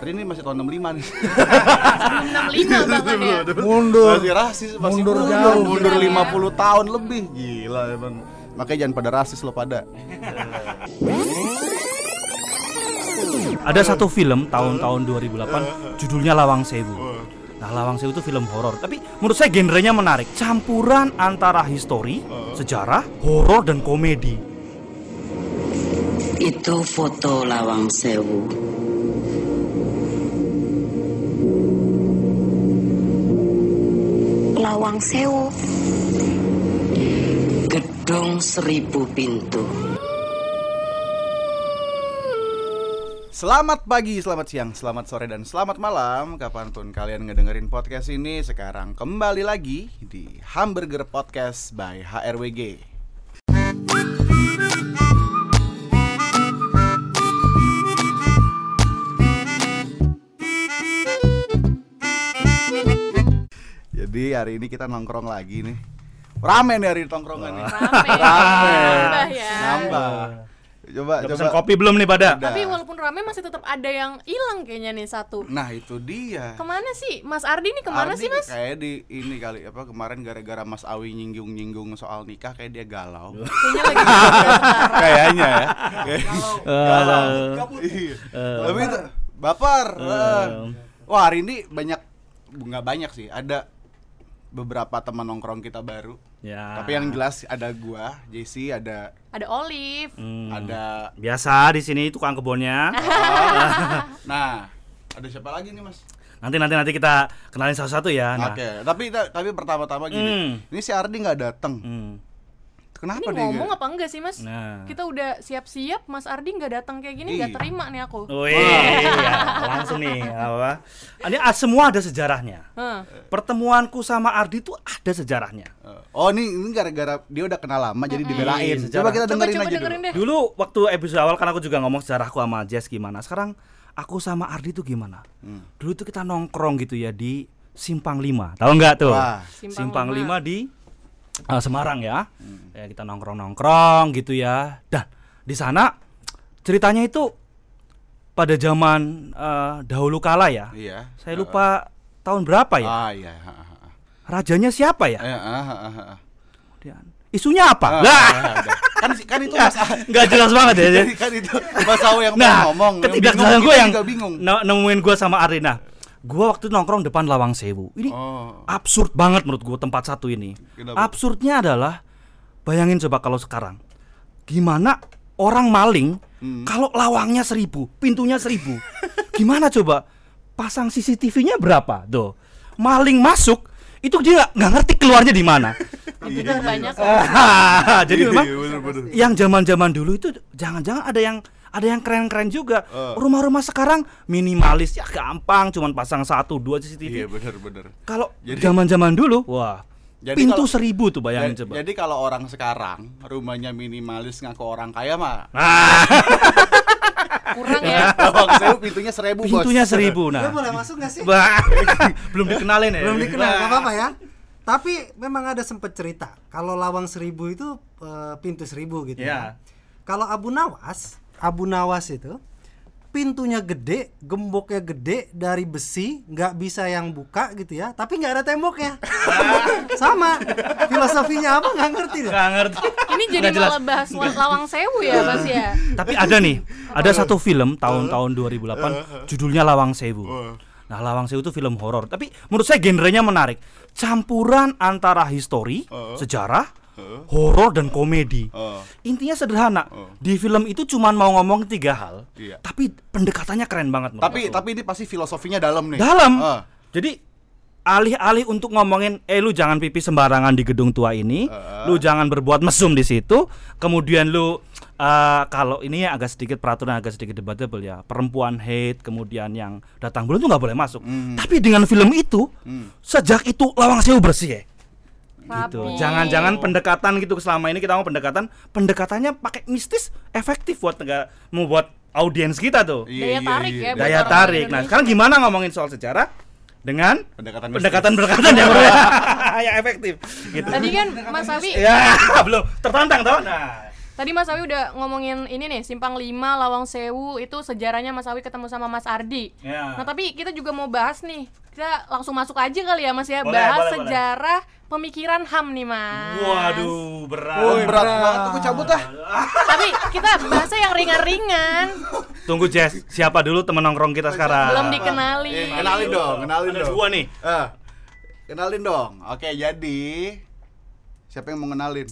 Berarti ini masih tahun 65 nih. 65 bahkan ya. Mundur. Masih rasis, masih Mundur mundur, jauh. mundur Gila, 50 tahun lebih. Gila emang. Makanya jangan pada rasis lo pada. Ada satu film tahun-tahun 2008 judulnya Lawang Sewu. Nah, Lawang Sewu itu film horor, tapi menurut saya genrenya menarik. Campuran antara histori, sejarah, horor dan komedi. Itu foto Lawang Sewu. Lawang Sewu. Gedung seribu pintu. Selamat pagi, selamat siang, selamat sore, dan selamat malam Kapan pun kalian ngedengerin podcast ini Sekarang kembali lagi di Hamburger Podcast by HRWG Jadi hari ini kita nongkrong lagi nih Rame nih hari ini tongkrongan nih Rame. Rame Nambah ya. Nambah Coba, Udah coba kopi belum nih pada? Udah. Tapi walaupun rame masih tetap ada yang hilang kayaknya nih satu. Nah itu dia Ke mana sih? Mas Ardi nih ke mana Ardi sih mas? Kayak di ini kali apa kemarin gara-gara Mas Awi nyinggung-nyinggung soal nikah kayak dia galau. Kayaknya lagi sekarang. Kayaknya ya. Galau. Eh, Iya. Tapi itu baper. Eh. Wah, hari ini banyak nggak banyak sih. Ada beberapa teman nongkrong kita baru. Ya. Tapi yang jelas ada gua, JC, ada Ada Olive. Hmm. ada Biasa di sini tukang kebunnya. Nah, ada siapa lagi nih, Mas? Nanti nanti nanti kita kenalin satu-satu ya. Nah. Oke, tapi tapi pertama-tama gini. Hmm. Ini si Ardi nggak datang. Hmm. Kenapa Ini dia? ngomong apa enggak sih mas? Nah. Kita udah siap-siap, Mas Ardi nggak datang kayak gini, nggak Iya. terima nih aku. Wih, ya, langsung nih apa? Ini ah, semua ada sejarahnya. Hah. Pertemuanku sama Ardi itu ada sejarahnya. Oh ini ini gara-gara dia udah kenal lama jadi dibelain. Iya, sejarah. Coba kita Coba dengerin coba aja dengerin dulu. deh. Dulu waktu episode awal kan aku juga ngomong sejarahku sama Jess gimana. Sekarang aku sama Ardi tuh gimana? Hmm. Dulu tuh kita nongkrong gitu ya di Simpang 5. Tahu nggak tuh? Wah. Simpang Simpang, Lima. 5 di uh, Semarang ya. Hmm. Ya kita nongkrong-nongkrong gitu ya. Dan di sana ceritanya itu pada zaman uh, dahulu kala ya. Iya. Saya lupa tahun berapa ya. Ah iya. Rajanya siapa ya? Eh, ah. Kemudian isunya apa? Ah, Lah, ah, kan kan itu nggak jelas banget ya. Kan itu Mas yang Nah, ngomong. yang ketidakjelasan bingung, gue yang juga bingung. ne- nemuin gue sama Arina. Gue waktu itu nongkrong depan Lawang Sewu. Ini Oh. absurd banget menurut gue tempat satu ini. Kenapa? Absurdnya adalah bayangin coba kalau sekarang gimana orang maling Hmm. kalau lawangnya seribu, pintunya seribu, gimana coba pasang CCTV-nya berapa? Tuh maling masuk itu dia nggak- ngerti keluarnya di mana. Itu udah banyak. Jadi memang Iya, yang zaman-zaman dulu itu jangan-jangan ada yang ada yang keren-keren juga. Eh. Rumah-rumah sekarang minimalis ya gampang, cuman pasang satu dua CCTV. Iya bener-bener. Kalau Jadi- zaman-zaman dulu, wah, Jadi pintu kalau- seribu tuh bayangin coba. Jadi kalau orang sekarang rumahnya minimalis ngaku orang kaya mah Ah, Kurang ya. Lawang sewu pintunya seribu bos. pintunya seribu Gue nah. boleh masuk gak sih? Bah, belum dikenalin ya. Belum dikenal, gak apa-apa ya. Tapi memang ada sempet cerita kalau lawang seribu itu eh, pintu seribu gitu Ya. ya. Kalau Abu Nawas, Abu Nawas itu pintunya gede, gemboknya gede dari besi, nggak bisa yang buka gitu ya. Tapi nggak ada temboknya. Sama. Filosofinya apa nggak ngerti deh. Nggak ngerti. Ini jadi Nggak jelas. malah bahas la- lawang sewu ya mas ya. Tapi ada nih, ada satu film tahun-tahun 2008 judulnya Lawang Sewu. Nah, Lawang Sewu itu film horor, tapi menurut saya genrenya menarik. Campuran antara histori, sejarah, horor dan komedi. Oh. Intinya sederhana. Di film itu cuman mau ngomong tiga hal, Iya. tapi pendekatannya keren banget Tapi aku. tapi ini pasti filosofinya dalam nih. dalam. Ah. Jadi alih-alih untuk ngomongin eh lu jangan pipi sembarangan di gedung tua ini, Heeh. lu jangan berbuat mesum di situ, kemudian lu eh, kalau ini ya agak sedikit peraturan agak sedikit debatable ya. Perempuan hate kemudian yang datang belum tuh nggak boleh masuk. Hmm. Tapi dengan film itu Hmm. sejak itu Lawang Sewu bersih ya. Gitu. Jangan-jangan pendekatan gitu selama ini kita mau pendekatan, pendekatannya pakai mistis efektif buat negara membuat audiens kita tuh Iya, Daya iya, tarik iya. ya, daya tarik. Nah, sekarang gimana ngomongin soal sejarah dengan Pendekatan pendekatan pendekatan yang yang efektif gitu. Tadi kan Mas Abi ya belum tertantang tau. Nah, Tadi Mas Awi udah ngomongin ini nih, Simpang 5 Lawang Sewu itu sejarahnya Mas Awi ketemu sama Mas Ardi. Ya. Nah, tapi kita juga mau bahas nih. Kita langsung masuk aja kali ya Mas ya, Boleh, bahas boleh, boleh. sejarah pemikiran HAM nih Mas. Waduh, berat. Oh, berat banget gue cabut ah. Tapi kita bahasnya yang ringan-ringan. Tunggu Jess, siapa dulu temen nongkrong kita sekarang? Belum dikenali. Eh, kenalin dong, kenalin Ada dong. dua nih. Eh, kenalin dong. Oke, jadi siapa yang mau kenalin?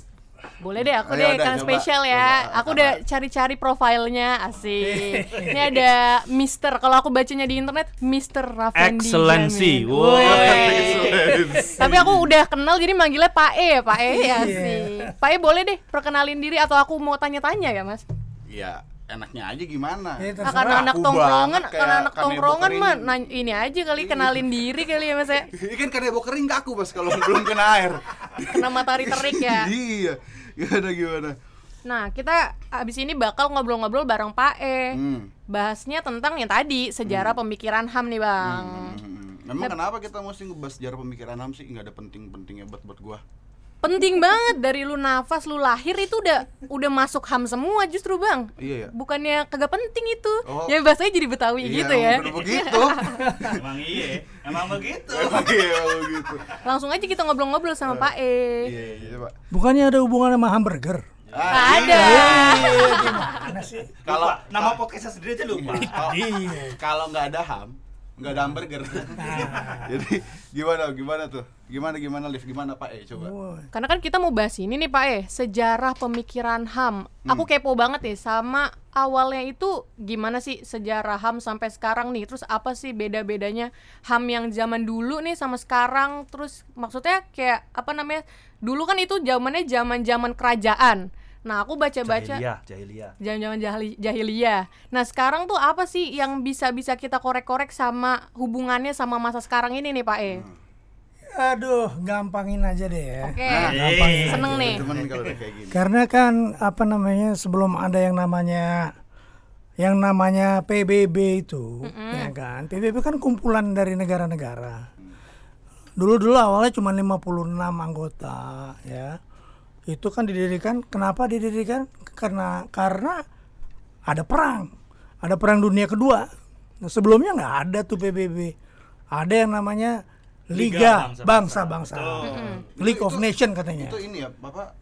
Boleh deh, aku Ayo, deh udah, kan coba. spesial ya. Coba, Aku udah cari-cari profilnya, asik. Ini ada Mister. Kalau aku bacanya di internet, Mister Raffendi. Excellency. Wow. Tapi aku udah kenal jadi manggilnya Pak E ya, Pak E ya sih. Pak E boleh deh perkenalin diri atau aku mau tanya-tanya ya, Mas? Ya, enaknya aja gimana? Ya, Ah, karena anak tongkrongan, karena anak tongkrongan mah nanya- ini aja kali kenalin diri kali ya, Mas ya. Ini kan kanebo kering ke aku pas kalau belum kena air. Kena matahari terik ya. iya. Gimana gimana? Nah, kita abis ini bakal ngobrol-ngobrol bareng Pak E. Hmm. Bahasnya tentang yang tadi, sejarah pemikiran HAM nih, Bang. Hmm. Memang kenapa kita mesti ngebahas sejarah pemikiran HAM sih? Nggak ada penting-pentingnya buat buat gua. Penting banget dari lu nafas lu lahir itu udah udah masuk ham semua justru bang Iya ya. bukannya kagak penting itu Oh. ya bahasanya jadi betawi Iya, gitu ya begitu. Emang iya, emang begitu. Emang iya begitu. langsung aja kita ngobrol-ngobrol sama Pak E Iya, iya, Pak. Bukannya ada hubungan sama hamburger? Ah, ada Mana sih? Kalau Lupa, nama podcastnya sendiri aja lupa. Kalau- kalau nggak ada ham, nggak ada hamburger. Jadi gimana gimana tuh? Gimana gimana Liv? Gimana Pak E coba? karena kan kita mau bahas ini nih Pak E sejarah pemikiran ham aku kepo banget nih sama awalnya itu gimana sih sejarah ham sampai sekarang nih terus apa sih beda-bedanya ham yang zaman dulu nih sama sekarang terus maksudnya kayak apa namanya dulu kan itu zamannya zaman zaman kerajaan nah aku baca-baca Jahiliyah, jahiliyah. Jangan-jangan jahili, jahiliyah. Nah sekarang tuh apa sih yang bisa-bisa kita korek-korek sama hubungannya sama masa sekarang ini nih Pak E? Aduh, gampangin aja deh ya. Oke, Eh, seneng nih. Temen kalau udah kayak gini. Karena kan apa namanya sebelum ada yang namanya yang namanya PBB itu, ya kan. PBB kan kumpulan dari negara-negara. Dulu-dulu awalnya cuma 56 anggota, ya. Itu kan didirikan, kenapa didirikan? Karena karena ada perang. Ada perang dunia kedua. Nah, sebelumnya nggak ada tuh PBB. Ada yang namanya Liga Bangsa-Bangsa. Betul. League of Nation katanya. Itu ini ya, Bapak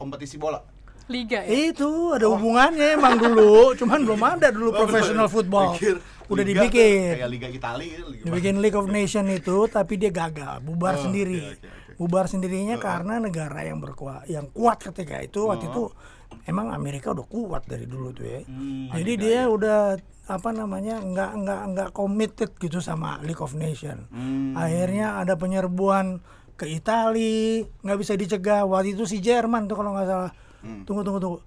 kompetisi bola. Liga ya. Itu ada hubungannya emang dulu, cuman belum ada dulu professional football. Pikir Udah liga dibikin. Kayak Liga Italia gitu. Liga Dibikin League of Nation itu, tapi dia gagal, bubar Oh, sendiri. oke, oke. Bubar sendirinya karena negara yang berkuat, yang kuat ketika itu waktu itu emang Amerika udah kuat dari dulu tuh ya. Hmm, Jadi dia udah apa namanya nggak nggak nggak committed gitu sama League of Nation. Hmm. Akhirnya ada penyerbuan ke Itali, nggak bisa dicegah. Waktu itu si Jerman tuh kalau nggak salah. Hmm. Tunggu tunggu tunggu.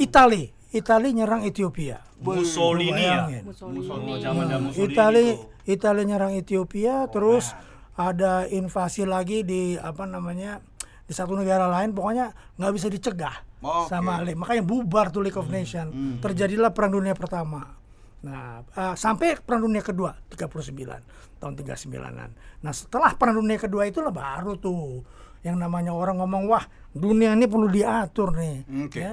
Itali, Itali nyerang Ethiopia. Mussolini ya. Oh, zaman Mussolini Itali. Itali nyerang Ethiopia terus ada invasi lagi di apa namanya di satu negara lain pokoknya nggak bisa dicegah Oke. sama League makanya bubar tuh League of Nations terjadilah perang dunia pertama nah eh, sampai perang dunia kedua 39 tahun 39an nah setelah perang dunia kedua itulah baru tuh yang namanya orang ngomong wah dunia ini perlu diatur nih Oke. ya.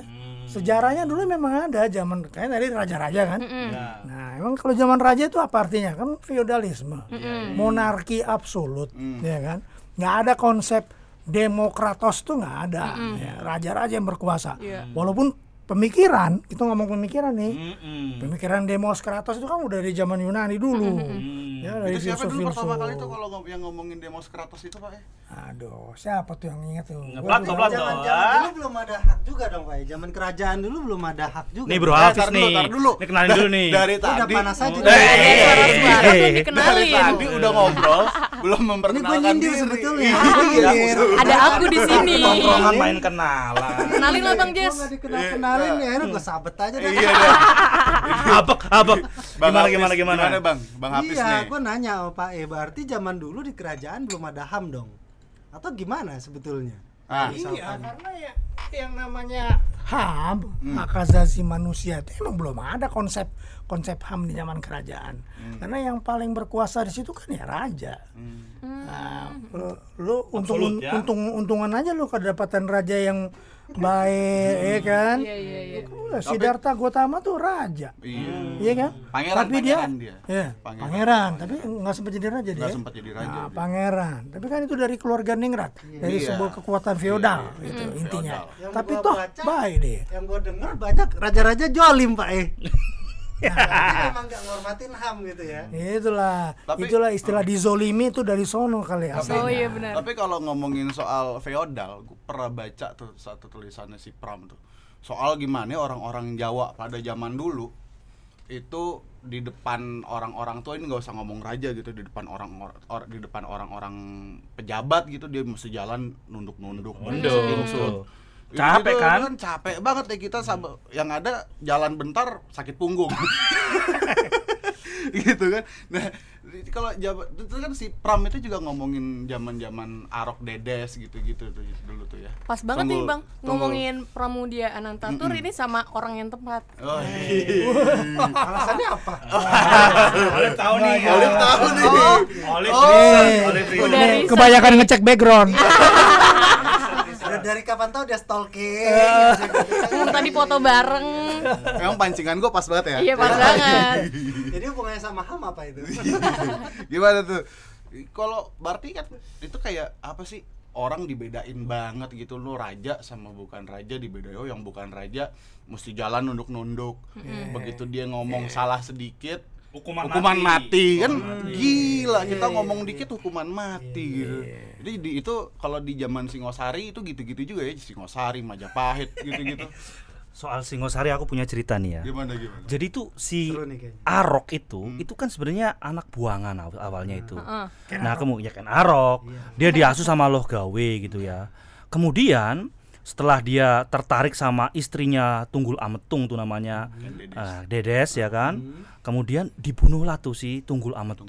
Sejarahnya dulu memang ada zaman kayak tadi raja-raja kan Ya. Nah, emang kalau zaman raja itu apa artinya? Kan feodalisme, monarki absolut, ya kan? Nggak ada konsep demokratos tuh nggak ada. ya. Raja-raja yang berkuasa. Iya. Walaupun pemikiran, kita ngomong pemikiran nih, Mm-mm. pemikiran demokratos itu kan udah dari zaman Yunani dulu. Ya, dari Itu siapa dulu pertama kali tuh kalau ngom- yang ngomongin Demoskratos itu Pak? E? Aduh, siapa tuh yang ingat tuh? Zaman dong. zaman dulu belum ada hak juga dong Pak. Zaman kerajaan dulu belum ada hak juga. Nih Bro Eh, Hafiz dulu, nih. tar dulu. Nih kenalin dulu nih. Dari Udah tadi panas aja. Oh, dari dikenalin. tadi udah ngobrol, belum Ini gue memperkenalkan nyindir diri. sebetulnya. Iya. Ada aku di sini. Main kenalan. Kenalin lah Bang Gue Jess. nggak dikenal kenalin ya, ini gue sabet aja deh. Iya deh. Abek, abek. Gimana gimana gimana? Gimana Bang? Bang Hafiz iya, nih. gue nanya sama Pak E, berarti zaman dulu di kerajaan belum ada HAM dong? Atau gimana sebetulnya? Ah. Iya, karena ya yang namanya HAM, hak asasi manusia itu emang belum ada konsep konsep HAM di zaman kerajaan. Karena yang paling berkuasa di situ kan ya raja. Nah, lu, lu untung Absolut, ya. untung untungan aja lu kedapatan raja yang baik, ya kan? Iya iya iya. Wah, Siddhartha Gautama tuh raja, Iya. iya kan? Pangeran, tapi dia, pangeran dia. ya, Pangeran. pangeran. tapi nggak sempat jadi raja dia. Nggak sempat jadi raja Nah, dia. pangeran. Tapi kan itu dari keluarga Ningrat, dari Iya. sebuah kekuatan feodal, Iya, gitu iya. intinya. Yang Tapi toh baik deh. Yang gue denger banyak raja-raja jolim pak eh. Nah, berarti memang gak ngormatin ham gitu ya. Itulah, Tapi- itulah istilah dizolimi itu dari sono kali ya. Oh iya benar. Tapi kalau ngomongin soal feodal, gue pernah baca tuh satu tulisannya si Pram tuh. Soal gimana orang-orang Jawa pada zaman dulu itu di depan orang-orang tua ini nggak usah ngomong raja gitu di depan orang or- di depan orang-orang pejabat gitu dia mesti jalan nunduk-nunduk Nunduk. beringsut. Gitu, Capek kan? capek banget ya kita sama yang ada jalan bentar sakit punggung gitu kan nah kalau jabat itu kan si Pram itu juga ngomongin zaman-zaman Arok Dedes gitu-gitu tuh dulu tuh ya Pas banget nih Tunggul- bang Tunggul. ngomongin Pramudia Anantatur ini sama orang yang tepat. oh, iya. Alasannya apa? Olive tahu nih. Olive tahu nih Olive Oh. Olive research. Kebanyakan ngecek background. Udah dari kapan tahu dia stalking? Hmm, tadi foto bareng. emang pancingan gue pas banget ya? Iya pas banget. Jadi hubungannya sama ham apa itu? gimana tuh? Kalau berarti kan itu kayak apa sih? Orang dibedain banget gitu lo raja sama bukan raja dibedain. Oh yang bukan raja mesti jalan nunduk-nunduk. Begitu dia ngomong salah sedikit Hukuman, hukuman mati, kan Hukuman mati. gila kita ngomong dikit hukuman mati gitu jadi di, itu kalau di zaman Singosari itu gitu-gitu juga ya Singosari Majapahit gitu-gitu Soal Singosari aku punya cerita nih ya. gimana gimana Jadi tuh si. Arok itu itu kan sebenarnya anak buangan aw- awalnya itu. Heeh. Nah, kemudian kan Arok, dia diasuh sama Loh Gawe gitu ya. Kemudian setelah dia tertarik sama istrinya Tunggul Ametung tuh namanya Dedes. eh, Dedes ya kan. Kemudian dibunuhlah tuh si Tunggul Ametung.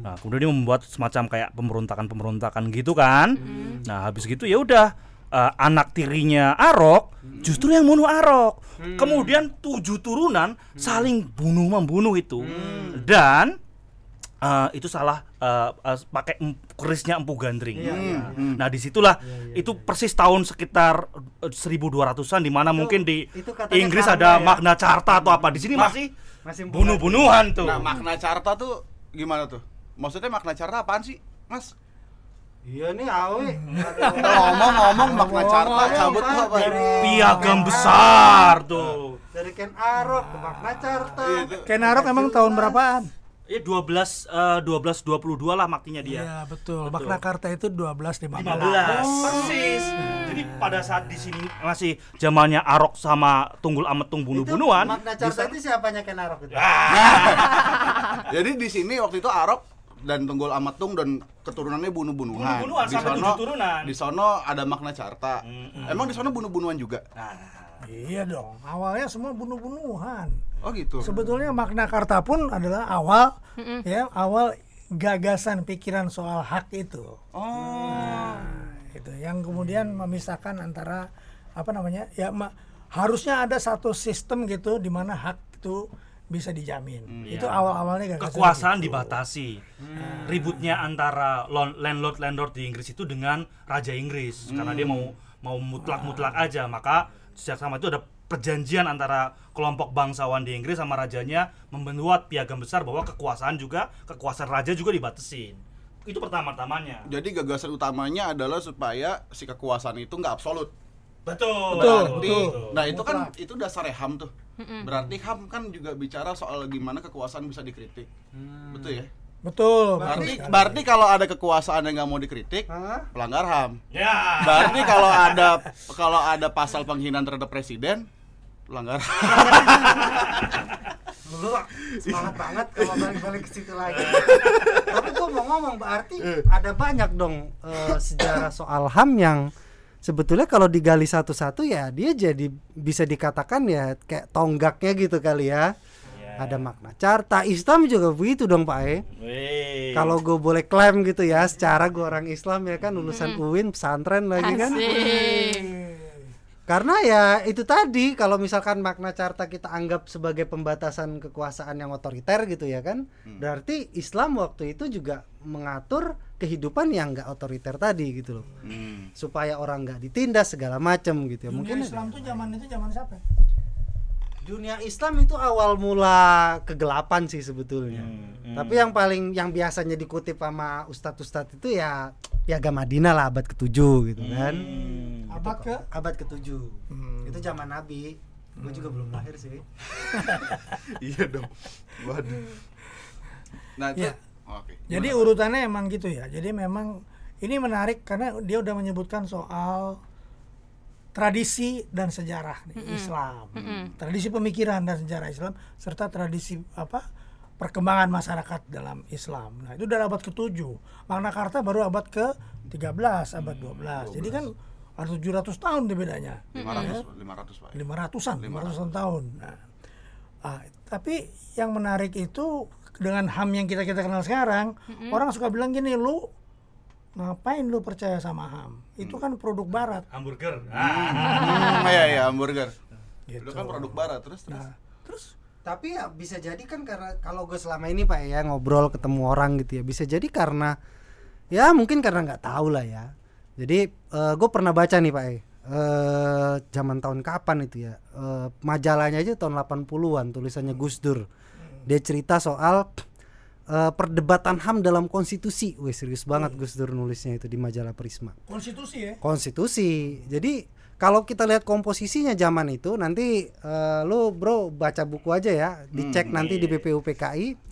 Nah, kemudian dia membuat semacam kayak pemberontakan-pemberontakan gitu kan. Nah, habis gitu ya udah eh, anak tirinya Arok justru yang bunuh Arok. Kemudian tujuh turunan saling bunuh membunuh itu. Dan eh, itu salah eh, eh, pakai kerisnya empu gandring. Nah, Nah, di situlah itu persis tahun sekitar eh, 1200-an di mana mungkin di itu Inggris karma ada ya. Magna Carta atau apa. Di sini masih Masih bunuh-bunuhan tuh. nah makna carta tuh gimana tuh maksudnya makna carta apaan sih mas Iya nih. Kita ngomong-ngomong makna carta cabut tuh apa? Piagam besar tuh. Dari Ken Arok ke Magna Carta. Kenarok emang tahun berapaan? Ya 12 eh, 1222 lah maktinya dia. Iya betul. Magna Carta itu 12 15. 15 persis. Jadi pada saat di sini masih zamannya Arok sama Tunggul Ametung bunuh-bunuhan. Magna Carta itu siapanya Ken Arok itu? Jadi di sini waktu itu Arok dan Tunggul Amatung dan keturunannya bunuh-bunuhan. Bunuh-bunuhan, Di sampai sono- tujuh turunan. Di sono ada makna carta. Emang di sono bunuh-bunuhan juga? Iya dong. Awalnya semua bunuh-bunuhan. Oh gitu. Sebetulnya Magna Carta pun adalah awal ya awal gagasan pikiran soal hak itu. Oh. Itu yang kemudian memisahkan antara apa namanya? Ya ma- harusnya ada satu sistem gitu di mana hak itu bisa dijamin. itu awal-awalnya gagasan. Kekuasaan gitu. dibatasi. Ributnya antara lon- landlord landlord di Inggris itu dengan raja Inggris karena dia mau mau mutlak-mutlak aja. Maka sejak sama itu ada perjanjian antara kelompok bangsawan di Inggris sama rajanya membuat piagam besar bahwa kekuasaan juga kekuasaan raja juga dibatasin. Itu pertama-tamanya. Jadi gagasan utamanya adalah supaya si kekuasaan itu nggak absolut. Betul. Betul, Berarti, betul. nah itu kan itu dasarnya HAM tuh. Berarti HAM kan juga bicara soal gimana kekuasaan bisa dikritik. Betul ya? Betul. Berarti berarti kalau ada kekuasaan yang nggak mau dikritik, Hah? pelanggar HAM. Ya. Berarti kalau ada kalau ada pasal penghinaan terhadap presiden, pelanggar Lu semangat banget kalau balik-balik ke situ lagi. Tapi gua mau ngomong berarti ada banyak dong eh, sejarah soal HAM yang sebetulnya kalau digali satu-satu ya dia jadi bisa dikatakan ya kayak tonggaknya gitu kali ya. Ada makna carta Islam juga begitu dong Pak E. Kalau gue boleh klaim gitu ya, secara gue orang Islam ya kan lulusan UIN pesantren lagi kan. Asik. Karena ya itu tadi kalau misalkan makna carta kita anggap sebagai pembatasan kekuasaan yang otoriter gitu ya kan, berarti Islam waktu itu juga mengatur kehidupan yang enggak otoriter tadi gitu loh, Hmm. supaya orang nggak ditindas segala macam gitu ya. Dunia Mungkin Islam tuh zaman itu zaman siapa? Dunia Islam itu awal mula kegelapan sih sebetulnya. Hmm, Tapi yang paling yang biasanya dikutip sama ustadz-ustadz itu ya piagam Madinah lah abad ke-7 gitu kan. Hmm. Abad ke Abad ke-7. Hmm. Itu zaman Nabi. Gue juga belum lahir sih. iya dong. Waduh. Nah, itu Iya. Oke. Jadi urutannya emang gitu ya. Jadi memang ini menarik karena dia udah menyebutkan soal tradisi dan sejarah nih, Islam, tradisi pemikiran dan sejarah Islam serta tradisi apa perkembangan masyarakat dalam Islam. Nah itu dari abad ke-7. Magna Carta baru abad ke-13, abad 12. Jadi kan ada 700 tahun bedanya. 500 500 Pak. 500-an, 500-an tahun. Nah, ah, tapi yang menarik itu dengan HAM yang kita kita kenal sekarang, orang suka bilang gini, lu ngapain lu percaya sama HAM? Itu kan produk barat. Hamburger. Hmm, iya iya hamburger. Gitu. Lu kan produk barat terus terus. Nah, terus Tapi ya bisa jadi kan karena kalau gue selama ini Pak ya ngobrol ketemu orang gitu ya, bisa jadi karena ya mungkin karena nggak tahu lah ya. Jadi gue pernah baca nih Pak eh zaman tahun kapan itu ya eh, majalahnya aja tahun 80-an tulisannya Gus Dur dia cerita soal eh, perdebatan HAM dalam konstitusi. Wih serius banget Gus Dur nulisnya itu di majalah Prisma. Konstitusi ya. konstitusi. Jadi kalau kita lihat komposisinya zaman itu nanti eh, lu bro baca buku aja ya dicek nanti di BPUPKI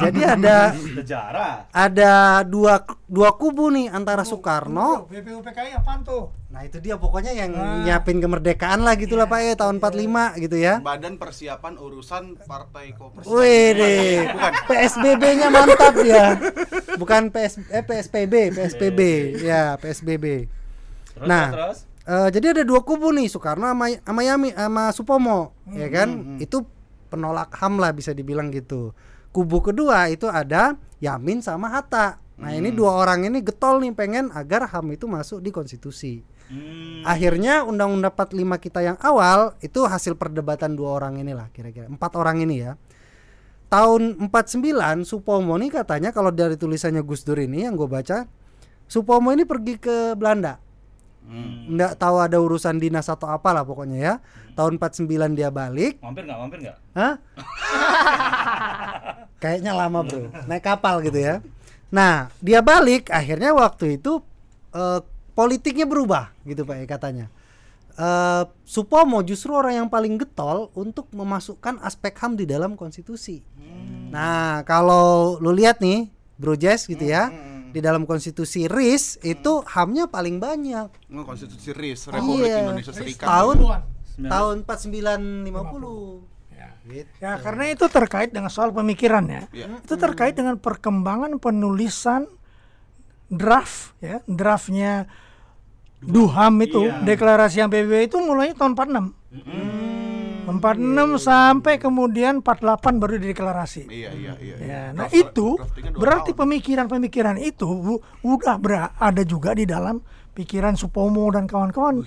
jadi ada Sejarah. ada dua dua kubu nih antara Soekarno BPUPKI apaan tuh? Nah itu dia pokoknya yang nyiapin kemerdekaan lah gitu lah Pak ya tahun 45 gitu ya. Badan Persiapan Urusan Partai Komunis. Wih deh, PSBB-nya mantap ya. Bukan PS eh PSPB, PSPB ya PSBB. Terus, Nah. terus. Eh, jadi ada dua kubu nih Soekarno sama sama Yami sama Supomo ya kan? itu penolak HAM lah bisa dibilang gitu. Kubu kedua itu ada Yamin sama Hatta. Nah ini dua orang ini getol nih pengen agar HAM itu masuk di konstitusi. Hmm. akhirnya undang-undang 45 kita yang awal itu hasil perdebatan dua orang inilah kira-kira. Empat orang ini ya. Tahun 49 Supomo nih katanya kalau dari tulisannya Gus Dur ini yang gue baca Supomo ini pergi ke Belanda nggak tahu ada urusan dinas atau apalah pokoknya ya. Tahun 49 dia balik. Mampir nggak? Mampir nggak? Hah? kayaknya lama bro. Naik kapal gitu ya. Nah dia balik. Akhirnya waktu itu eh, politiknya berubah gitu pak ya katanya. Eh, Supomo justru orang yang paling getol untuk memasukkan aspek HAM di dalam konstitusi. Nah, kalau lu lihat nih, Bro Jess gitu ya, di dalam konstitusi RIS itu HAM-nya paling banyak. Nggak, konstitusi RIS Republik Iya. Indonesia Serikat. Tahun tahun 4950. Ya. Gitu. Ya karena itu terkait dengan soal pemikiran ya. Iya. Itu terkait dengan perkembangan penulisan draft ya, draftnya Duham itu, deklarasi yang PBB itu mulai tahun 46. 46 sampai kemudian 48 baru dideklarasi. Iya iya iya. Ya, nah Draft- itu berarti pemikiran-pemikiran itu udah ber- ada juga di dalam pikiran Supomo dan kawan-kawan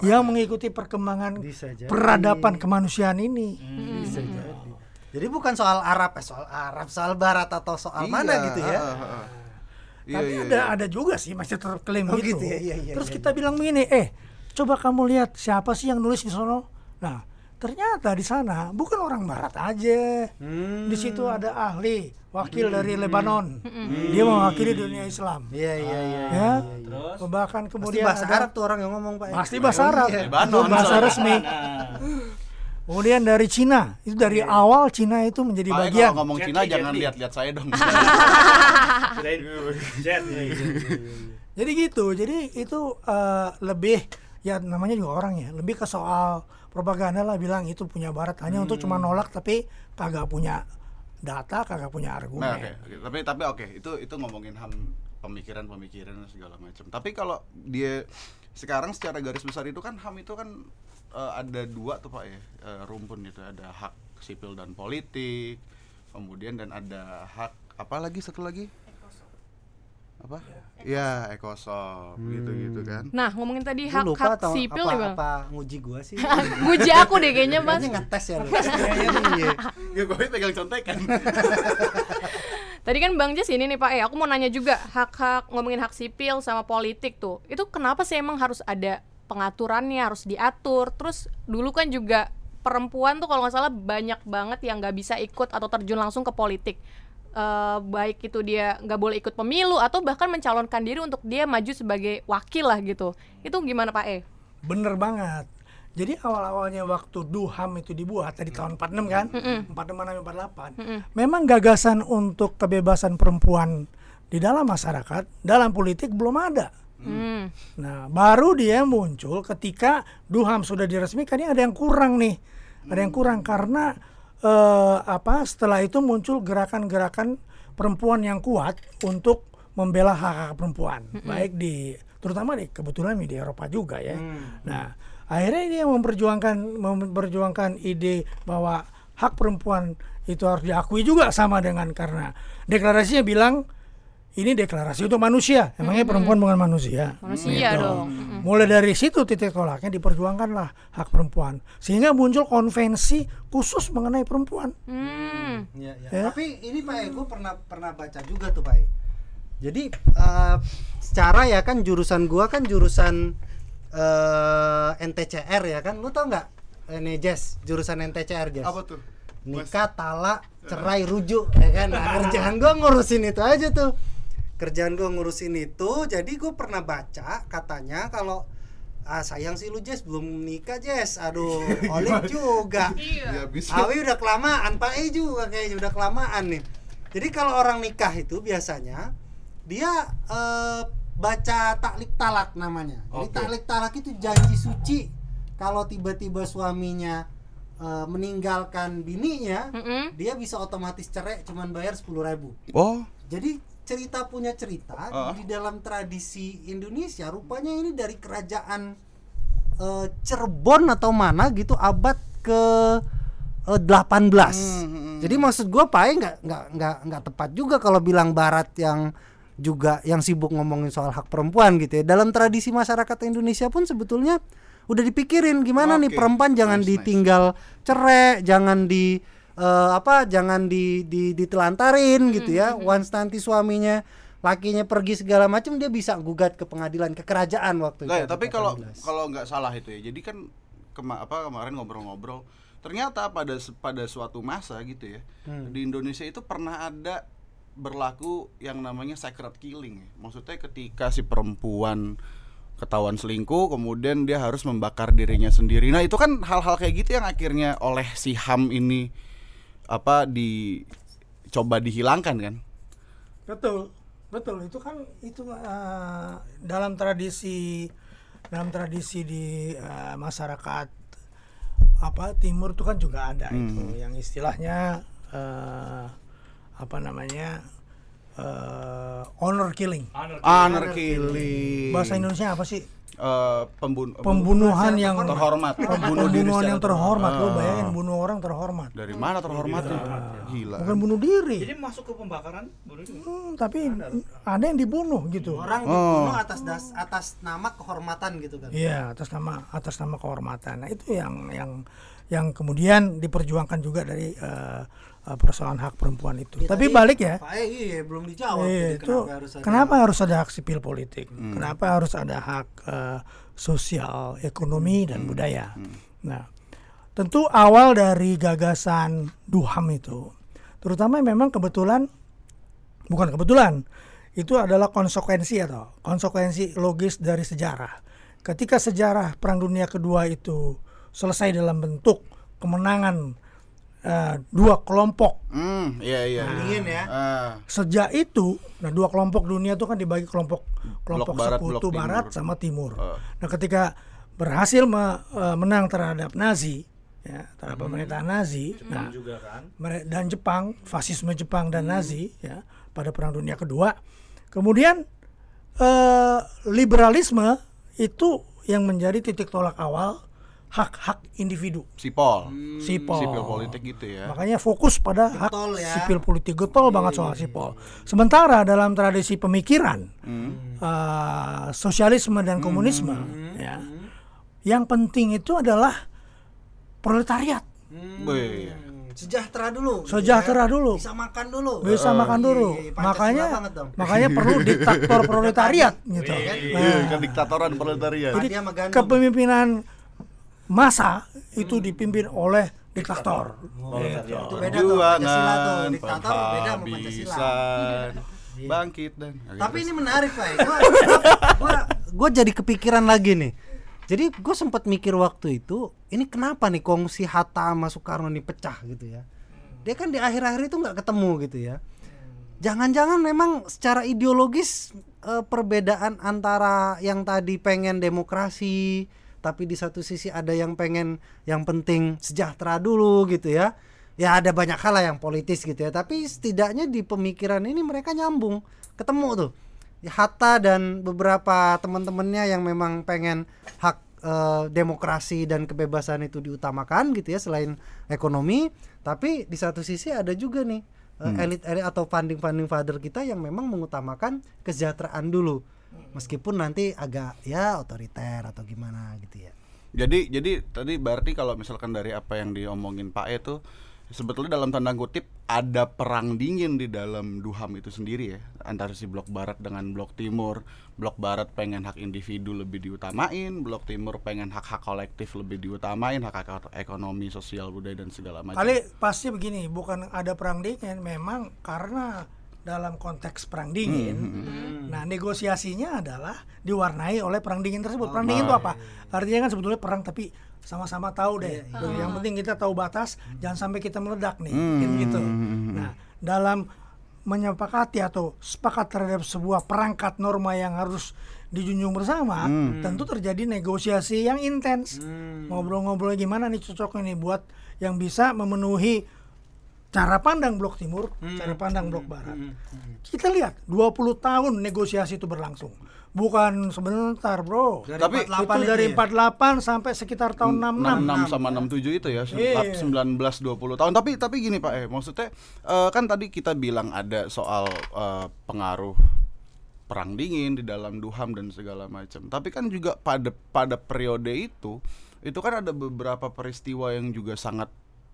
yang mengikuti perkembangan peradaban kemanusiaan ini. Bisa jadi. Jadi bukan soal Arab, eh, soal Arab, soal Barat atau soal Iya, mana gitu ya. Iya, Tapi iya, ada iya. ada juga sih masih terklaim Oh, gitu. gitu ya, iya, iya, Terus iya, kita bilang begini, eh coba kamu lihat siapa sih yang nulis di sono. Nah ternyata di sana bukan orang Barat aja. Hmm. Di situ ada ahli, wakil dari Lebanon. Dia mewakili dunia Islam. Iya iya iya. Ya, Terus? bahkan Pasti kemudian bahasa ada Arab tuh orang yang ngomong Pak. ya? pasti bahasa Arab, Lebanon, Itu bahasa resmi. Kemudian dari Cina, itu dari awal Cina itu menjadi Pak, bagian. kalau ngomong Cina jangan lihat-lihat saya dong. Jadi gitu, jadi itu eh, lebih ya namanya juga orang ya, lebih ke soal propaganda lah bilang itu punya Barat hanya untuk cuma nolak tapi kagak punya data, kagak punya argumen. Nah, oke, oke. Tapi tapi oke, itu itu ngomongin ham pemikiran-pemikiran segala macam. Tapi kalau dia sekarang secara garis besar itu kan ham itu kan eh, ada dua tuh Pak ya, eh, rumpun itu ada hak sipil dan politik, kemudian dan ada hak apa lagi satu lagi? Apa? Ya, ekosop gitu-gitu kan. Nah, ngomongin tadi Lu lupa hak-hak atau sipil apa, nih, Bang. apa nguji gua sih? Guji aku deh kayaknya, Mas. Kayaknya ngetes ya lu. Iya. Ya gue pegang contekan. Tadi kan Bang Jas ini nih Pak, eh aku mau nanya juga hak-hak ngomongin hak sipil sama politik tuh. Itu kenapa sih emang harus ada pengaturannya, harus diatur. Terus dulu kan juga perempuan tuh kalau nggak salah banyak banget yang nggak bisa ikut atau terjun langsung ke politik. Eh, baik itu dia nggak boleh ikut pemilu atau bahkan mencalonkan diri untuk dia maju sebagai wakil lah gitu. Itu gimana Pak E? Bener banget. Jadi awal-awalnya waktu Duham itu dibuat tadi tahun 46 kan, 46 sampai 48. Memang gagasan untuk kebebasan perempuan di dalam masyarakat, dalam politik belum ada. Hmm. Nah, baru dia muncul ketika Duham sudah diresmikan ini ada yang kurang nih. Ada yang kurang karena eh, apa? Setelah itu muncul gerakan-gerakan perempuan yang kuat untuk membela hak-hak perempuan, baik di terutama di kebetulan di Eropa juga ya. Nah, akhirnya dia memperjuangkan memperjuangkan ide bahwa hak perempuan itu harus diakui juga sama dengan karena deklarasinya bilang ini deklarasi untuk manusia. Emangnya perempuan bukan manusia? Manusia Gitu. dong. Mulai dari situ titik tolaknya diperjuangkanlah hak perempuan. Sehingga muncul konvensi khusus mengenai perempuan. Hmm. Iya, iya. Ya. Tapi ini Pak E, gue pernah pernah baca juga tuh Pak E. Jadi eh, secara ya kan jurusan gua kan jurusan eh, NTCR ya kan. Lu tau nggak ini Jess jurusan NTCR Jess? Apa tuh? Nikah, talak, cerai, rujuk ya kan. Nah, kerjaan gua ngurusin itu aja tuh. Kerjaan gua ngurusin itu. Jadi gue pernah baca katanya kalau ah sayang sih lu Jess belum nikah Jess. Aduh, Olive juga. Ya bisa. Awi udah kelamaan, Pak E juga kayaknya udah kelamaan nih. Jadi kalau orang nikah itu biasanya dia eh, baca taklik talak namanya. Jadi Oke. taklik talak itu janji suci kalau tiba-tiba suaminya eh, meninggalkan bininya, Mm-mm. dia bisa otomatis cerai cuman bayar 10.000 ribu. Oh, Jadi cerita punya cerita Ah. di dalam tradisi Indonesia rupanya ini dari kerajaan eh, Cirebon atau mana gitu abad ke eh, 18. Hmm, Jadi maksud gua Pak E nggak nggak nggak nggak tepat juga kalau bilang Barat yang juga yang sibuk ngomongin soal hak perempuan gitu ya. Dalam tradisi masyarakat Indonesia pun sebetulnya udah dipikirin gimana nih Oke. perempuan jangan Nice, nice. ditinggal cerai, jangan di eh, apa jangan di, di ditelantarin gitu ya. Once nanti suaminya lakinya pergi segala macam dia bisa gugat ke pengadilan ke kerajaan waktu ya, itu. tapi kalau 18. kalau nggak salah itu ya. Jadi kan kema apa kemarin ngobrol-ngobrol, ternyata pada pada suatu masa gitu ya. Hmm. Di Indonesia itu pernah ada berlaku yang namanya sacred killing. ya. Maksudnya ketika si perempuan ketahuan selingkuh, kemudian dia harus membakar dirinya sendiri. Nah, itu kan hal-hal kayak gitu yang akhirnya oleh si HAM ini apa dicoba dihilangkan kan? Betul, betul. Itu kan itu eh, dalam tradisi dalam tradisi di eh, masyarakat apa timur itu kan juga ada itu yang istilahnya eh, apa namanya eh, honor killing. Honor killing. Bahasa Indonesia apa sih? Eh, pembun- Pembunuhan yang terhormat. Bunuh diri pembunuhan secara yang terhormat. Lo Ah. bayangin bunuh orang terhormat. Dari mana terhormatnya? Gila. Bukan bunuh diri. Jadi masuk ke pembakaran bunuh diri. Hmm, tapi ada yang dibunuh gitu. orang dibunuh atas das, atas nama kehormatan gitu kan. Iya, atas nama atas nama kehormatan. Nah, itu yang yang yang kemudian diperjuangkan juga dari eh, eh, persoalan hak perempuan itu. Ya, Tapi tadi balik ya. Pak E, iya belum dijawab tadi itu kenapa harus ada kenapa harus ada hak sipil politik? Kenapa harus ada hak eh, sosial, ekonomi dan budaya? Nah, tentu awal dari gagasan Duham itu, terutama memang kebetulan bukan kebetulan itu adalah konsekuensi atau konsekuensi logis dari sejarah. Ketika sejarah Perang Dunia Kedua itu selesai dalam bentuk kemenangan eh, dua kelompok. Hmm, iya iya. Dingin ya. Ah, Sejak itu, nah dua kelompok dunia itu kan dibagi kelompok kelompok Blok barat, sekutu blok timur. barat sama timur. Ah. Nah, ketika berhasil me- eh, menang terhadap Nazi, ya, terhadap pemerintahan Nazi, nah juga kan. dan Jepang, fasisme Jepang dan Nazi ya pada Perang Dunia Kedua. Kemudian eh, liberalisme itu yang menjadi titik tolak awal hak-hak individu. Sipol. Sipol. Sipil politik gitu ya. Makanya fokus pada hak Getol ya. sipil politik getol banget soal sipol. Sementara dalam tradisi pemikiran eh, sosialisme dan komunisme, ya, yang penting itu adalah proletariat. Hmm, sejahtera dulu. gitu sejahtera ya. dulu, Bisa makan dulu. bisa makan dulu. iya, iya, Pancasila Makanya makanya perlu diktator proletariat gitu. Iya, kan diktatoran proletariat. Jadi kepemimpinan masa itu dipimpin oleh diktator. Itu beda tuh, Pancasila tuh. Diktator beda sama Pancasila. penghabisan, bangkit dan Tapi ini menarik pak. Gua, gua, gua jadi kepikiran lagi nih. Jadi gue sempat mikir waktu itu, ini kenapa nih kongsi Hatta sama Soekarno nih pecah gitu ya? Dia kan di akhir-akhir itu nggak ketemu gitu ya. Jangan-jangan memang secara ideologis eh, perbedaan antara yang tadi pengen demokrasi, tapi di satu sisi ada yang pengen yang penting sejahtera dulu gitu ya. Ya ada banyak hal lah yang politis gitu ya, tapi setidaknya di pemikiran ini mereka nyambung, ketemu tuh. Ya, Hatta dan beberapa teman-temannya yang memang pengen hak eh, demokrasi dan kebebasan itu diutamakan gitu ya selain ekonomi, tapi di satu sisi ada juga nih eh, elit-elit atau funding-funding father kita yang memang mengutamakan kesejahteraan dulu. Meskipun nanti agak ya otoriter atau gimana gitu ya. Jadi jadi tadi berarti kalau misalkan dari apa yang diomongin Pak E tuh sebetulnya dalam tanda kutip ada perang dingin di dalam Duham itu sendiri ya antara si blok barat dengan blok timur. Blok barat pengen hak individu lebih diutamain, blok timur pengen hak-hak kolektif lebih diutamain, hak-hak ekonomi, sosial, budaya dan segala macam. Kali pasti begini, bukan ada perang dingin, memang karena dalam konteks perang dingin, nah negosiasinya adalah diwarnai oleh perang dingin tersebut. Perang dingin itu apa? Artinya kan sebetulnya perang tapi sama-sama tahu deh. Yang penting kita tahu batas, jangan sampai kita meledak nih, kan gitu. Nah, dalam menyepakati atau sepakat terhadap sebuah perangkat norma yang harus dijunjung bersama, tentu terjadi negosiasi yang intens. Ngobrol-ngobrol gimana nih cocoknya nih buat yang bisa memenuhi cara pandang blok timur, cara pandang blok barat. Kita lihat 20 tahun negosiasi itu berlangsung. Bukan sebentar, Bro. Dari Tapi 48 itu itu dari ya? 48 sampai sekitar tahun 66. 66 sama 67 itu ya Iya. 19 20 tahun tapi tapi gini Pak eh maksudnya eh, kan tadi kita bilang ada soal eh, pengaruh perang dingin di dalam Duham dan segala macam tapi kan juga pada pada periode itu itu kan ada beberapa peristiwa yang juga sangat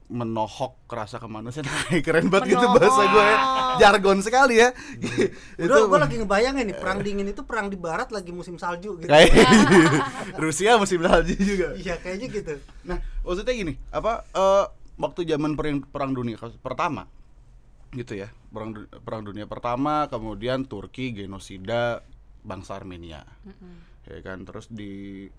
menohok rasa kemanusiaan keren banget gitu bahasa gue ya. jargon sekali ya. Itu gue lagi ngebayangin nih perang dingin itu perang di barat lagi musim salju gitu. kayak Rusia musim salju juga. Iya kayaknya gitu. Nah, maksudnya gini, apa eh, waktu zaman perang, perang dunia pertama gitu ya, perang perang dunia pertama, kemudian Turki genosida bangsa Armenia, ya kan, terus di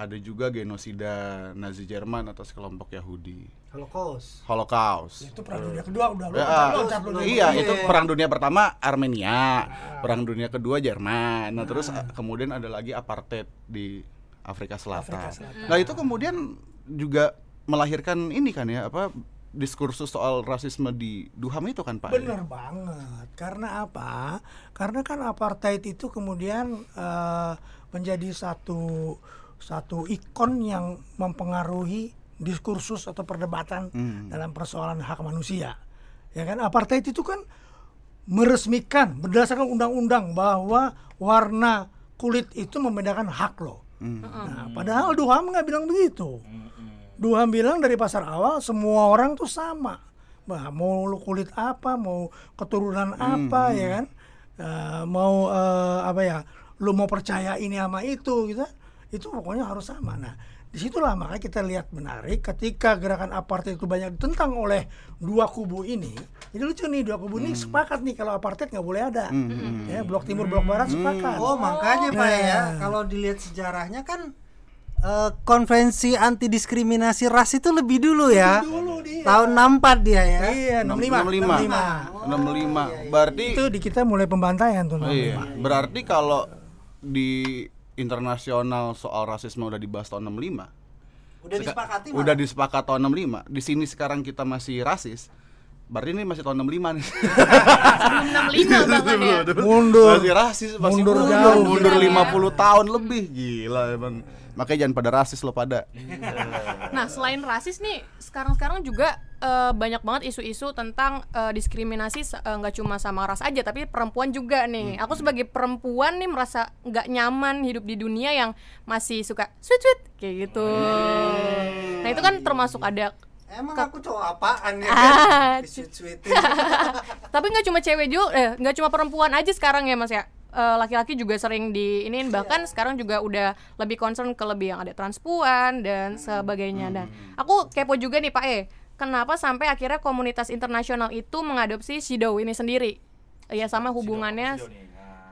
ada juga genosida Nazi Jerman atas kelompok Yahudi, Holocaust. Holocaust. Itu perang dunia kedua udah lu Ya, loncat lu. iya, itu perang dunia pertama Armenia, perang dunia kedua Jerman. Nah, terus eh, kemudian ada lagi apartheid di Afrika Selatan. Nah, itu kemudian juga melahirkan ini kan ya, apa diskursus soal rasisme di Duham itu kan, Pak? Bener banget. Karena apa? Karena kan apartheid itu kemudian eh, menjadi satu satu ikon yang mempengaruhi diskursus atau perdebatan dalam persoalan hak manusia. Ya kan apartheid itu kan meresmikan berdasarkan undang-undang bahwa warna kulit itu membedakan hak loh. Nah, padahal Duham nggak bilang begitu. Duham bilang dari pasar awal semua orang tuh sama. Bah, mau lu kulit apa, mau keturunan apa ya kan, Eh, mau eh, apa ya, lu mau percaya ini sama itu gitu, itu pokoknya harus sama. Nah, di situlah makanya kita lihat menarik ketika gerakan apartheid itu banyak ditentang oleh dua kubu ini. Jadi lucu nih dua kubu ini sepakat nih kalau apartheid nggak boleh ada. Ya, blok timur, blok barat sepakat. Oh makanya pak ya Nah. kalau dilihat sejarahnya kan eh, konvensi anti diskriminasi ras itu lebih dulu ya. dulu dia. Tahun 64 dia ya. Iya, 65. 65. 65. Berarti Itu di kita mulai pembantaian tuh. Oh, iya. Berarti kalau di internasional soal rasisme udah dibahas tahun 65. Udah Seka- disepakati udah disepakati tahun 65 di sini sekarang kita masih rasis Berarti ini masih tahun 65 nih. 65 bahkan ya. Mundur. Masih rasis, masih Mundur mundur, jauh. mundur Gila ya. 50 tahun lebih. Gila emang. Makanya jangan pada rasis lo pada. Nah, selain rasis nih, sekarang-sekarang juga eh, banyak banget isu-isu tentang eh, diskriminasi eh, nggak cuma sama ras aja, tapi perempuan juga nih. Aku sebagai perempuan nih merasa nggak nyaman hidup di dunia yang masih suka sweet sweet kayak gitu. Nah itu kan termasuk ada Emang aku cowok apaan ya? Ah, kan? Sweet tapi nggak cuma cewek juga eh nggak cuma perempuan aja sekarang ya mas ya Eh, laki-laki juga sering di ini bahkan sekarang juga udah lebih concern ke lebih yang ada transpuan dan sebagainya. Dan aku kepo juga nih pak E kenapa sampai akhirnya komunitas internasional itu mengadopsi Shido ini sendiri? Ya sama hubungannya.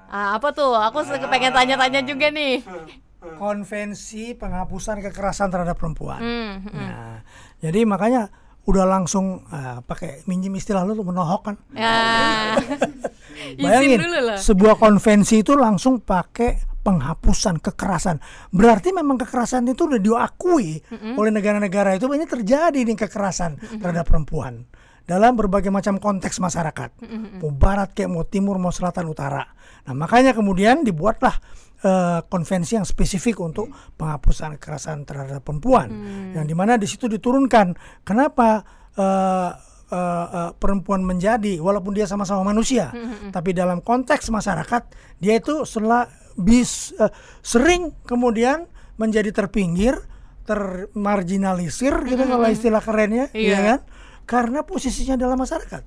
Ah, apa tuh? Aku se- pengen tanya-tanya juga nih. Konvensi penghapusan kekerasan terhadap perempuan. Hmm, hmm. Nah, jadi makanya udah langsung ah, pakai minjem istilah lu tuh menohok kan. ya Bayangin sebuah konvensi itu langsung pakai penghapusan kekerasan. Berarti memang kekerasan itu udah diakui oleh negara-negara itu banyak terjadi nih kekerasan terhadap perempuan dalam berbagai macam konteks masyarakat. Mau barat kayak mau timur mau selatan utara. Nah, makanya kemudian dibuatlah eh, konvensi yang spesifik untuk penghapusan kekerasan terhadap perempuan. Yang di mana di situ diturunkan kenapa eh, eh, eh, perempuan menjadi walaupun dia sama-sama manusia, tapi dalam konteks masyarakat dia itu setelah bis eh, sering kemudian menjadi terpinggir, termarginalisir gitu kalau istilah kerennya, Iya. ya kan? Karena posisinya dalam masyarakat,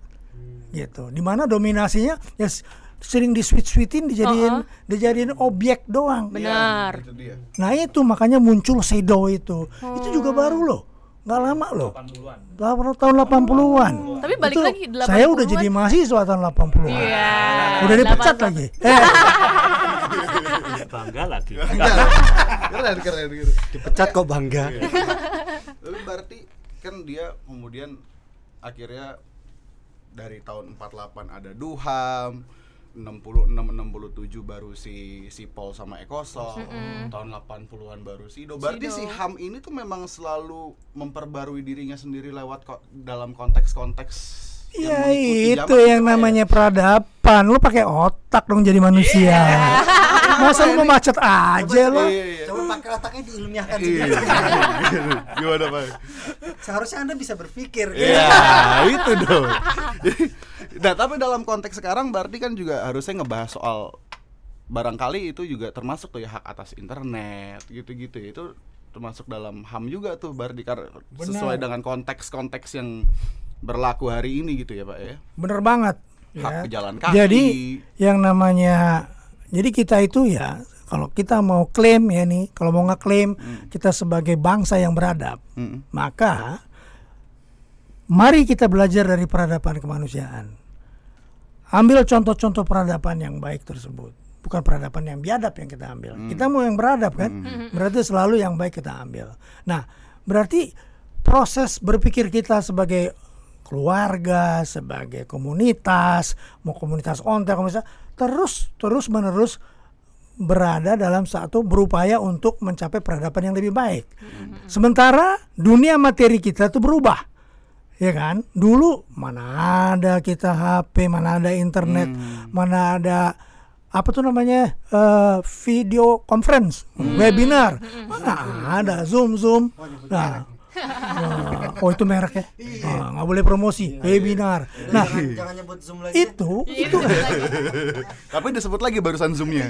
gitu. Di mana dominasinya ya sering disweet-sweetin dijadiin dijadiin objek doang. benar Itu dia. Nah itu makanya muncul Sedo itu. Itu juga baru loh. Nggak lama loh. 80 tahun 80-an. Tapi balik Itu lagi, Saya udah 80-an. jadi mahasiswa tahun 80-an. iya Udah dipecat 80. lagi. Eh, Bangga lagi. Keren, keren, keren. Dipecat kok bangga. Tapi berarti kan dia kemudian akhirnya dari tahun 48 ada Duham 66 67 baru si si Paul sama Ekoso tahun 80-an baru Sido. Berarti si. Ham ini tuh memang selalu memperbarui dirinya sendiri lewat ko- dalam konteks-konteks ya mengikuti itu yang ya. namanya peradaban. Lu pakai otak dong jadi manusia. Masa lu mau macet aja lo? Iya, iya. Coba pakai otaknya diilmiahkan Iya. Gimana Pak? Seharusnya Anda bisa berpikir. Iya, itu dong. nah, tapi dalam konteks sekarang berarti kan juga harusnya ngebahas soal barangkali itu juga termasuk tuh ya hak atas internet gitu-gitu ya. Itu termasuk dalam HAM juga tuh berarti karena sesuai dengan konteks-konteks yang berlaku hari ini gitu ya, Pak ya. Bener banget. Hak ya. pejalan kaki. Jadi yang namanya jadi kita itu ya kalau kita mau klaim ya nih, kalau mau ngeklaim kita sebagai bangsa yang beradab, Mm. maka mari kita belajar dari peradaban kemanusiaan. Ambil contoh-contoh peradaban yang baik tersebut. Bukan peradaban yang biadab yang kita ambil. Kita mau yang beradab kan? Berarti selalu yang baik kita ambil. Nah, berarti proses berpikir kita sebagai keluarga, sebagai komunitas, mau komunitas ontel, komunitas terus terus menerus berada dalam satu berupaya untuk mencapai peradaban yang lebih baik. Sementara dunia materi kita itu berubah. Ya kan? Dulu mana ada kita HP, mana ada internet, mana ada apa tuh namanya eh, video conference, webinar, mana ada Zoom Zoom. Nah, Wah, oh itu merek ya, Ah, nggak boleh promosi, webinar. Nah jangan, jangan nyebut zoom lagi. itu itu Tapi disebut lagi barusan zoomnya.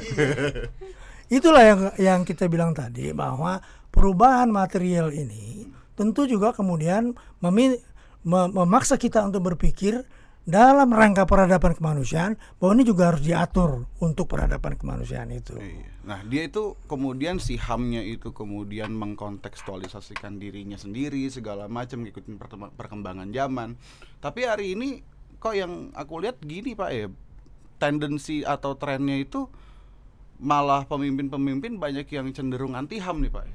Itulah yang yang kita bilang tadi bahwa perubahan material ini tentu juga kemudian memi- memaksa kita untuk berpikir dalam rangka peradaban kemanusiaan bahwa ini juga harus diatur untuk peradaban kemanusiaan itu. Iya. Nah, dia itu kemudian si hamnya itu kemudian mengkontekstualisasikan dirinya sendiri segala macam ngikutin perkembangan zaman. Tapi hari ini kok yang aku lihat gini Pak ya, tendensi atau trennya itu malah pemimpin-pemimpin banyak yang cenderung anti ham nih Pak.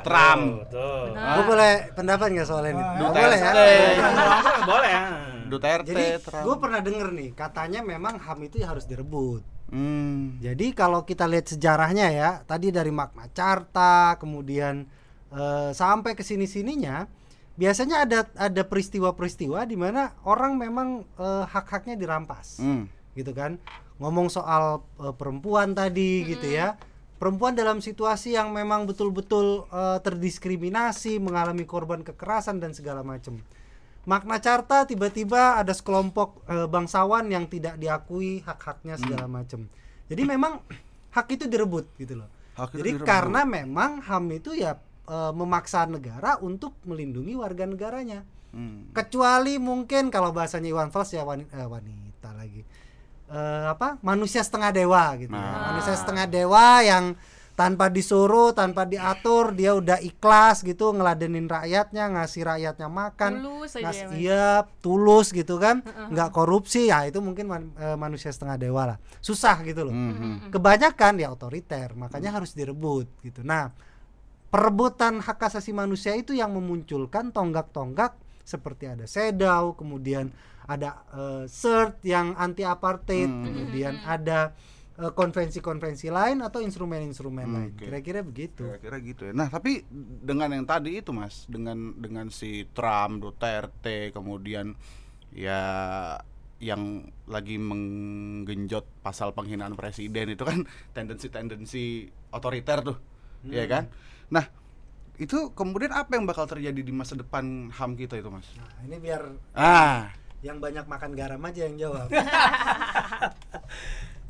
Trump, Gue boleh pendapat nggak soal ini? Duterte. boleh ya. Ya. Duterte, Jadi gue pernah denger nih katanya memang HAM itu harus direbut. Hmm. Jadi kalau kita lihat sejarahnya ya, tadi dari Magna Carta, kemudian eh, sampai ke sini-sininya, biasanya ada ada peristiwa-peristiwa di mana orang memang eh, hak-haknya dirampas Hmm. gitu kan ngomong soal eh, perempuan tadi gitu ya perempuan dalam situasi yang memang betul-betul eh, terdiskriminasi mengalami korban kekerasan dan segala macam makna carta tiba-tiba ada sekelompok eh, bangsawan yang tidak diakui hak-haknya segala macam jadi memang hak itu direbut gitu loh Hak jadi direbut. karena memang ham itu ya eh, memaksa negara untuk melindungi warga negaranya Hmm. kecuali mungkin kalau bahasanya Iwan Fals ya wanita, wanita lagi Eh, apa manusia setengah dewa gitu ya. Nah. manusia setengah dewa yang tanpa disuruh tanpa diatur dia udah ikhlas gitu ngeladenin rakyatnya ngasih rakyatnya makan Tulus aja ngas- ya, iya tulus gitu kan. Nggak korupsi ya itu mungkin man- eh, manusia setengah dewa lah. Susah gitu loh. Mhm. kebanyakan ya otoriter makanya harus direbut gitu. Nah perebutan hak asasi manusia itu yang memunculkan tonggak-tonggak seperti ada sedau kemudian ada eh, CERT yang anti apartheid kemudian ada konvensi-konvensi lain atau instrumen-instrumen Hmm, lain kira-kira begitu Kira-kira gitu ya. Nah, tapi dengan yang tadi itu, Mas, dengan dengan si Trump, Duterte, kemudian ya yang lagi menggenjot pasal penghinaan presiden itu kan tendensi-tendensi otoriter tuh. ya kan? Nah, itu kemudian apa yang bakal terjadi di masa depan HAM kita itu, Mas? nah ini biar Ah, yang banyak makan garam aja yang jawab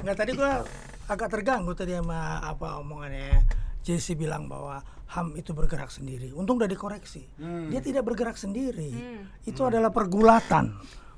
Nggak tadi gua agak terganggu tadi sama apa omongannya Jesse bilang bahwa HAM itu bergerak sendiri. Untung udah dikoreksi. Dia tidak bergerak sendiri. Itu adalah pergulatan.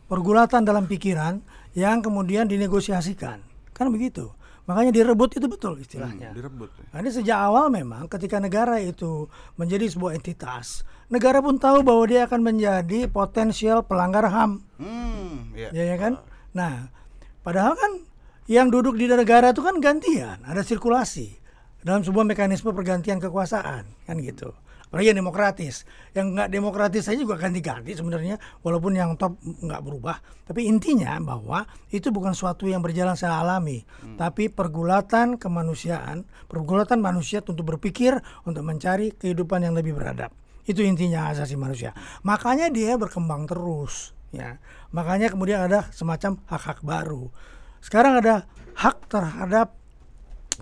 Pergulatan dalam pikiran yang kemudian dinegosiasikan. Kan begitu. Makanya direbut itu betul istilahnya. direbut. Nah, ini sejak awal memang ketika negara itu menjadi sebuah entitas, negara pun tahu bahwa dia akan menjadi potensial pelanggar HAM. Hmm, ya. Ya, ya kan? Nah, padahal kan yang duduk di negara itu kan gantian, ada sirkulasi dalam sebuah mekanisme pergantian kekuasaan, kan gitu. Apalagi yang demokratis, yang nggak demokratis saja juga ganti-ganti sebenarnya, walaupun yang top nggak berubah. Tapi intinya bahwa itu bukan suatu yang berjalan secara alami, tapi pergulatan kemanusiaan, pergulatan manusia untuk berpikir untuk mencari kehidupan yang lebih beradab. Itu intinya asasi manusia. Makanya dia berkembang terus, ya. Makanya kemudian ada semacam hak-hak baru. Sekarang ada hak terhadap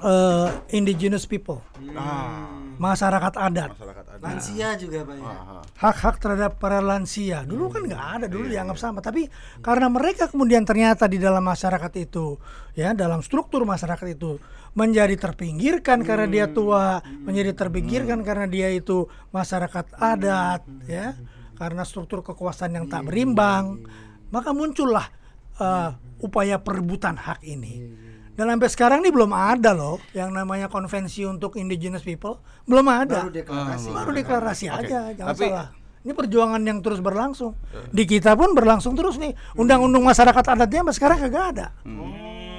eh, indigenous people, Ah, masyarakat adat. masyarakat lansia juga pak ya? Hak-hak terhadap para lansia. Dulu kan nggak ada dulu dianggap sama. Tapi karena mereka kemudian ternyata di dalam masyarakat itu ya dalam struktur masyarakat itu menjadi terpinggirkan karena dia tua menjadi terpinggirkan karena dia itu masyarakat adat ya. Karena struktur kekuasaan yang tak berimbang maka muncullah eh, upaya perebutan hak ini. Dan sampai sekarang ini belum ada loh yang namanya konvensi untuk indigenous people belum ada. Baru deklarasi. Baru deklarasi Oke. aja jangan Tapi- salah. Ini perjuangan yang terus berlangsung. Di kita pun berlangsung terus nih. Undang-undang masyarakat adatnya sampai sekarang kagak ada.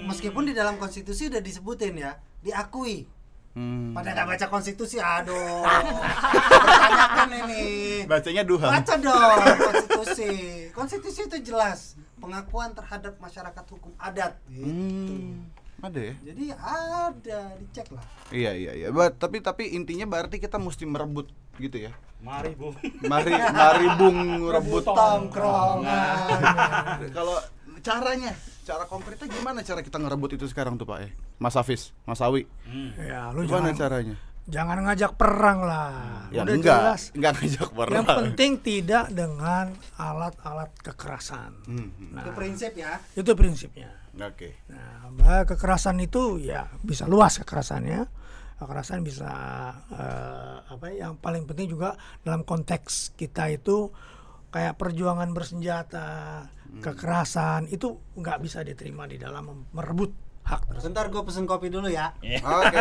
Meskipun di dalam konstitusi udah disebutin ya diakui. Hmm. pada nggak baca konstitusi aduh. Pertanyakan ini. Bacanya duha. baca dong konstitusi. Konstitusi itu jelas pengakuan terhadap masyarakat hukum adat gitu. Hmm. Ada ya? jadi ada dicek lah Iya iya iya. Ba- tapi tapi intinya berarti kita mesti merebut gitu ya. Mari, Bu. Mari mari bung rebut tongkrongan Kalau caranya, cara konkretnya gimana cara kita ngerebut itu sekarang tuh Pak eh? Mas Hafiz, Mas Awi. ya lu Gimana jangan caranya? Jangan ngajak perang lah. Ya udah enggak, jelas. Enggak ngajak perang. yang penting tidak dengan alat-alat kekerasan. Hmm, itu prinsip ya. itu prinsipnya. Oke. Nah, bahwa kekerasan itu ya bisa luas kekerasannya. Kekerasan bisa eh, apa ya, yang paling penting juga dalam konteks kita itu kayak perjuangan bersenjata, kekerasan itu nggak bisa diterima di dalam merebut hak tersebut. sebentar gue pesen kopi dulu ya Oke.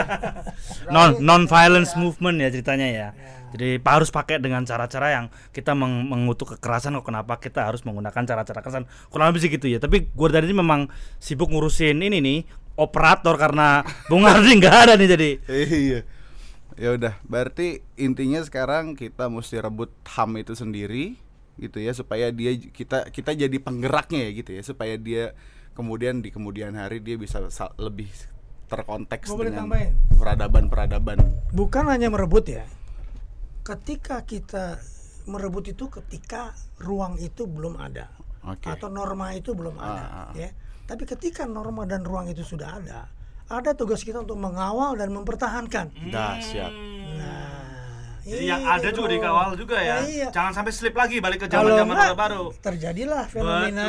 non non violence movement ya ceritanya ya. Jadi pa- harus pakai dengan cara-cara yang kita meng- mengutuk kekerasan kok kenapa kita harus menggunakan cara-cara kekerasan. Kurang lebih segitu ya. Tapi gue tadi memang sibuk ngurusin ini nih operator karena Bung Ardi nggak ada nih jadi. Iya. Ya udah, berarti intinya sekarang kita mesti rebut HAM itu sendiri gitu ya supaya dia kita kita jadi penggeraknya ya gitu ya supaya dia kemudian di kemudian hari dia bisa sa- lebih terkonteks boleh dengan peradaban-peradaban. Bukan hanya merebut ya. Ketika kita merebut itu ketika ruang itu belum ada Oke. atau norma itu belum ada Ah, ah. ya tapi ketika norma dan ruang itu sudah ada ada tugas kita untuk mengawal dan mempertahankan Dahsyat. nah Jadi yang ada juga bro. dikawal juga ya. Nah, iya. Jangan sampai slip lagi balik ke zaman-zaman Orde Baru. terjadilah fenomena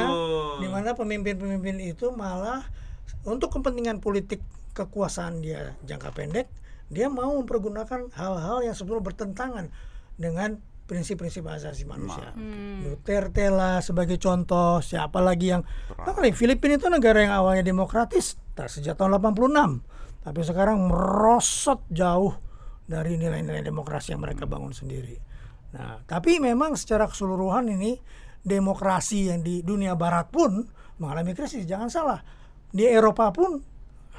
di mana pemimpin-pemimpin itu malah untuk kepentingan politik kekuasaan dia jangka pendek, dia mau mempergunakan hal-hal yang sebetulnya bertentangan dengan prinsip-prinsip asasi manusia. Duterte lah sebagai contoh, siapa lagi yang Bahkan Filipina itu negara yang awalnya demokratis sejak tahun 86, tapi sekarang merosot jauh dari nilai-nilai demokrasi yang mereka bangun sendiri. Nah, tapi memang secara keseluruhan ini demokrasi yang di dunia barat pun mengalami krisis. Jangan salah. Di Eropa pun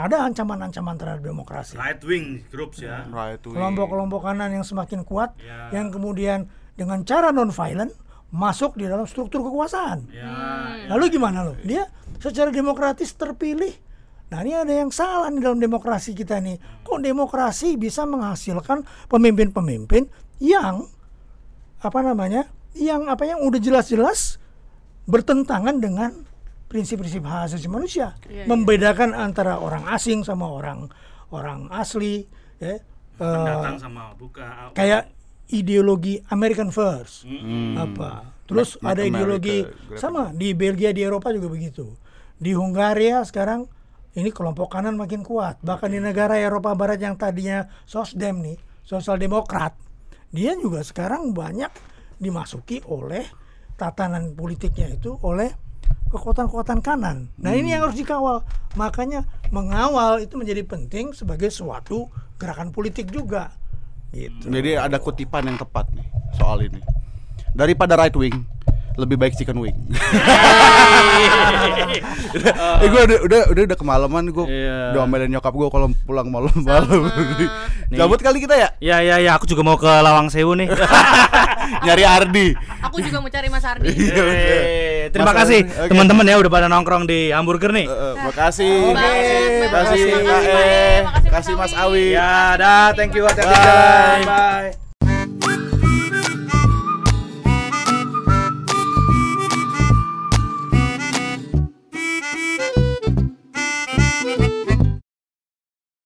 ada ancaman-ancaman terhadap demokrasi. Right wing groups ya. Right wing. Kelompok-kelompok kanan yang semakin kuat Ya. yang kemudian dengan cara non violent masuk di dalam struktur kekuasaan. Ya. Lalu gimana lo? Dia secara demokratis terpilih. Nah ini ada yang salah nih dalam demokrasi kita nih. Kok demokrasi bisa menghasilkan pemimpin-pemimpin yang apa namanya? Yang apa yang udah jelas-jelas bertentangan dengan prinsip-prinsip hak asasi manusia. Iya, iya. Membedakan antara orang asing sama orang orang asli. Ya. Pendatang sama buka. kayak ideologi American First apa terus ada ideologi America sama di Belgia di Eropa juga begitu di Hungaria sekarang ini kelompok kanan makin kuat bahkan di negara Eropa Barat yang tadinya sosdem nih sosial demokrat dia juga sekarang banyak dimasuki oleh tatanan politiknya itu oleh kekuatan-kekuatan kanan. Nah ini yang harus dikawal. Makanya mengawal itu menjadi penting sebagai suatu gerakan politik juga. Gitu. Jadi ada kutipan yang tepat nih soal ini. Daripada right wing, lebih baik chicken wing. eh gue udah udah udah udah kemalaman gue Iya. udah omelin nyokap gue kalau pulang malam-malam. Cabut kali kita ya Ya ya ya, aku juga mau ke Lawang Sewu nih. nyari Ardi. Aku juga mau cari Mas Ardi. Eh, Terima Mas kasih oke. teman-teman ya udah pada nongkrong di hamburger nih. Eh, eh, makasih. Banget, Makasih makasih, Kak Pak E. E. Makasih, Mas Awi. Ya, dah, thank you hati-hati Bye. jalan. Bye.